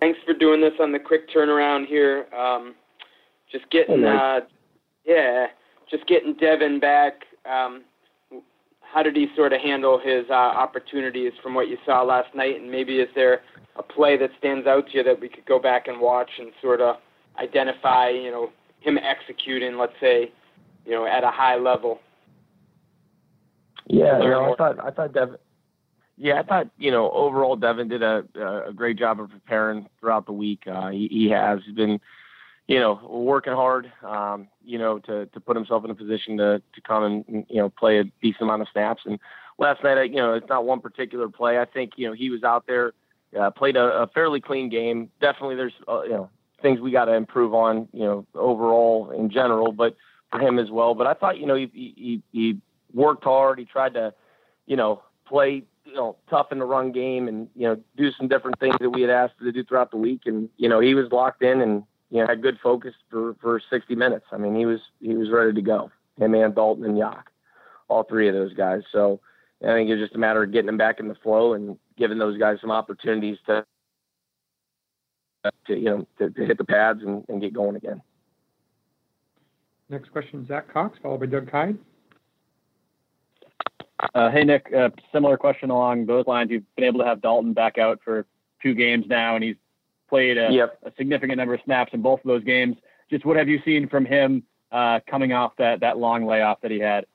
Thanks for doing this on the quick turnaround here. Um, just getting, uh, yeah, just getting Devin back. Um, how did he sort of handle his uh, opportunities from what you saw last night? And maybe is there a play that stands out to you that we could go back and watch and sort of identify, you know, him executing, let's say, you know, at a high level? Yeah, know, I thought I thought Devin. Yeah, I thought you know overall Devin did a a great job of preparing throughout the week. Uh, he, he has he's been you know, working hard, um, you know, to, to put himself in a position to, to come and, you know, play a decent amount of snaps. And last night, you know, it's not one particular play. I think, you know, he was out there, uh, played a, a fairly clean game. Definitely there's, uh, you know, things we got to improve on, you know, overall in general, but for him as well. But I thought, you know, he, he, he worked hard. He tried to, you know, play, you know, tough in the run game and, you know, do some different things that we had asked to do throughout the week. And, you know, he was locked in and, you know, had good focus for, for 60 minutes. I mean, he was he was ready to go. Him and Dalton and Yak, all three of those guys. So I think it's just a matter of getting them back in the flow and giving those guys some opportunities to, to you know, to, to hit the pads and, and get going again. Next question, Zack Cox, followed by Doug Kyed. Uh, hey Nick, uh, similar question along those lines. You've been able to have Dalton back out for two games now, and he's played a, yep. a, significant number of snaps in both of those games. Just what have you seen from him uh, coming off that, that long layoff that he had?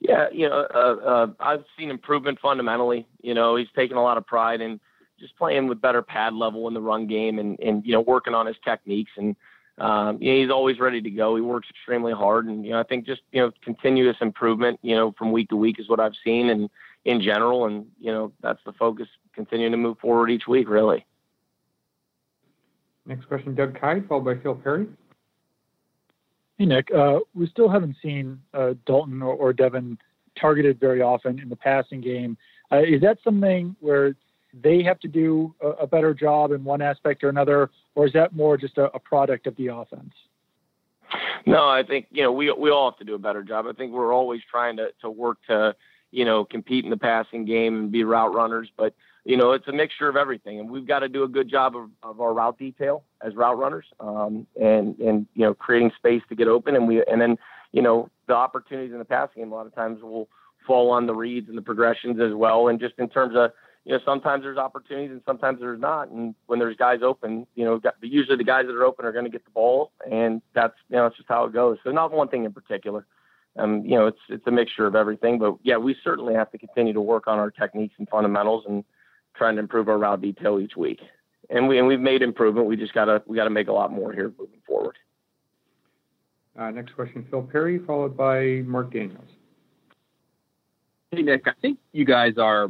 Yeah, you know, uh, uh, I've seen improvement fundamentally. You know, he's taken a lot of pride in just playing with better pad level in the run game and, and you know, working on his techniques. And, um, you know, he's always ready to go. He works extremely hard. And, you know, I think just, you know, continuous improvement, you know, from week to week is what I've seen and in general. And, you know, that's the focus, continuing to move forward each week, really. Next question, Doug Kyed, followed by Phil Perry. Hey, Nick. Uh, we still haven't seen uh, Dalton or, or, Devin targeted very often in the passing game. Uh, is that something where they have to do a, a, better job in one aspect or another, or is that more just a, a, product of the offense? No, I think you know we we all have to do a better job. I think we're always trying to to work to you know compete in the passing game and be route runners, but you know, it's a mixture of everything, and we've got to do a good job of, of our route detail as route runners, um, and and you know, creating space to get open, and we and then you know, the opportunities in the passing game a lot of times will fall on the reads and the progressions as well, and just in terms of you know, sometimes there's opportunities and sometimes there's not, and when there's guys open, you know, usually the guys that are open are going to get the ball, and that's you know, it's just how it goes. So not one thing in particular. Um, you know, it's it's a mixture of everything, but yeah, we certainly have to continue to work on our techniques and fundamentals and trying to improve our route detail each week. And we and we've made improvement. We just gotta we gotta make a lot more here moving forward. Uh, next question, Phil Perry, followed by Mark Daniels. Hey Nick, I think you guys are,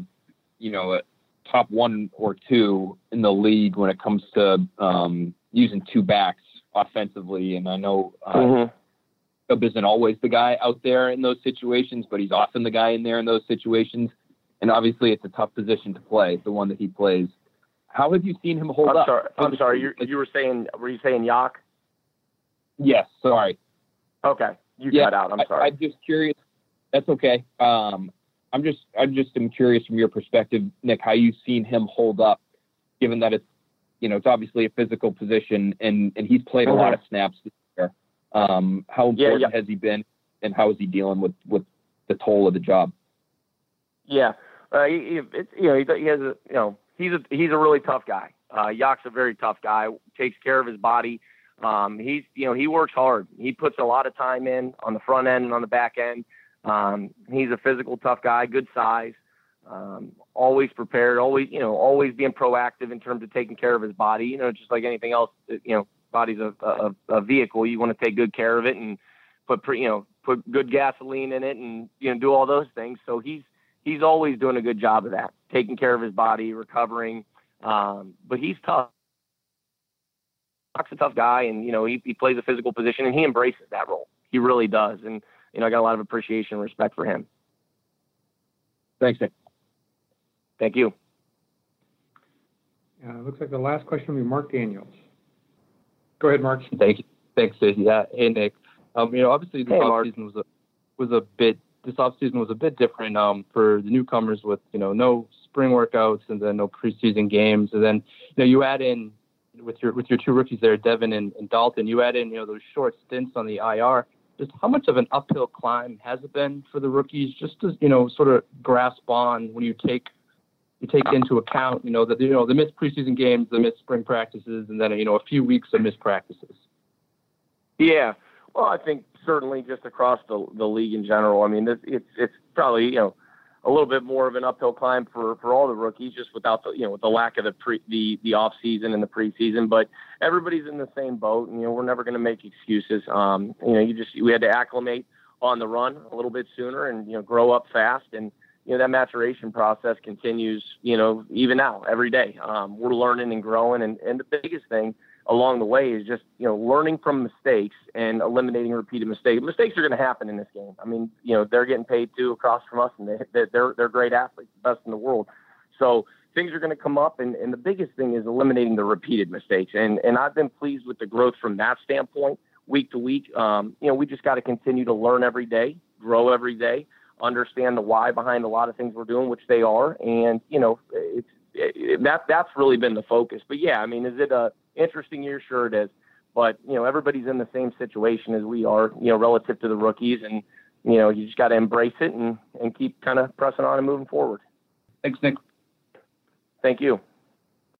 you know, top one or two in the league when it comes to um, using two backs offensively. And I know uh, mm-hmm. isn't always the guy out there in those situations, but he's often the guy in there in those situations and obviously it's a tough position to play, the one that he plays. How have you seen him hold I'm up? Sorry, I'm sorry. You, you were saying, were you saying Yak? Yes. Sorry. Okay. You yeah, cut out. I'm sorry. I, am just curious. That's okay. Um, I'm just, I'm just, am curious from your perspective, Nick, how you've seen him hold up, given that it's, you know, it's obviously a physical position, and and he's played a lot of snaps this year. Um, how important yeah, yeah. has he been, and how is he dealing with with the toll of the job? Yeah. Uh, he, it's, you know, he, he has a, you know, he's a he's a really tough guy. Uh, Yak's a very tough guy. Takes care of his body. Um, he's, you know, he works hard. He puts a lot of time in on the front end and on the back end. Um, he's a physical, tough guy, good size, um, always prepared, always, you know, always being proactive in terms of taking care of his body. You know, just like anything else, you know, body's a, a, a vehicle. You want to take good care of it and put, pre, you know, put good gasoline in it and you know do all those things. So he's he's always doing a good job of that, taking care of his body, recovering. Um, but he's tough. Buck's a tough guy, and you know he, he plays a physical position, and he embraces that role. He really does, and you know I got a lot of appreciation and respect for him. Thanks, Nick. Thank you. Uh, looks like the last question will be Mark Daniels. Go ahead, Mark. Thank you. Thanks, Stacey. Yeah. Hey, Nick. Um, you know, obviously the hey, offseason was a was a bit this offseason was a bit different um, for the newcomers with you know no spring workouts and then no preseason games, and then you know you add in with your with your two rookies there, Devin and, and Dalton, you add in you know those short stints on the IR. Just how much of an uphill climb has it been for the rookies, just to you know sort of grasp on when you take you take into account you know that you know the missed preseason games, the missed spring practices, and then you know a few weeks of missed practices. Yeah, well, I think certainly just across the the league in general. I mean, it's it's, it's probably you know a little bit more of an uphill climb for for all the rookies, just without the you know with the lack of the pre the the off season and the preseason. But everybody's in the same boat, and you know we're never going to make excuses. Um, you know, you just we had to acclimate on the run a little bit sooner, and you know grow up fast, and you know that maturation process continues. You know, even now, every day, um, we're learning and growing, and and the biggest thing along the way is just you know learning from mistakes and eliminating repeated mistakes. Mistakes are going to happen in this game. I mean, you know they're getting paid too across from us, and they they're they're great athletes, best in the world. So things are going to come up, and, and the biggest thing is eliminating the repeated mistakes. And and I've been pleased with the growth from that standpoint, week to week. Um, you know, we just got to continue to learn every day, grow every day, understand the why behind a lot of things we're doing, which they are, and you know, it's it, that that's really been the focus. But yeah, I mean, is it a interesting year, sure it is. But you know, everybody's in the same situation as we are, you know, relative to the rookies, and you know, you just got to embrace it and and keep kind of pressing on and moving forward. Thanks, Nick. Thank you.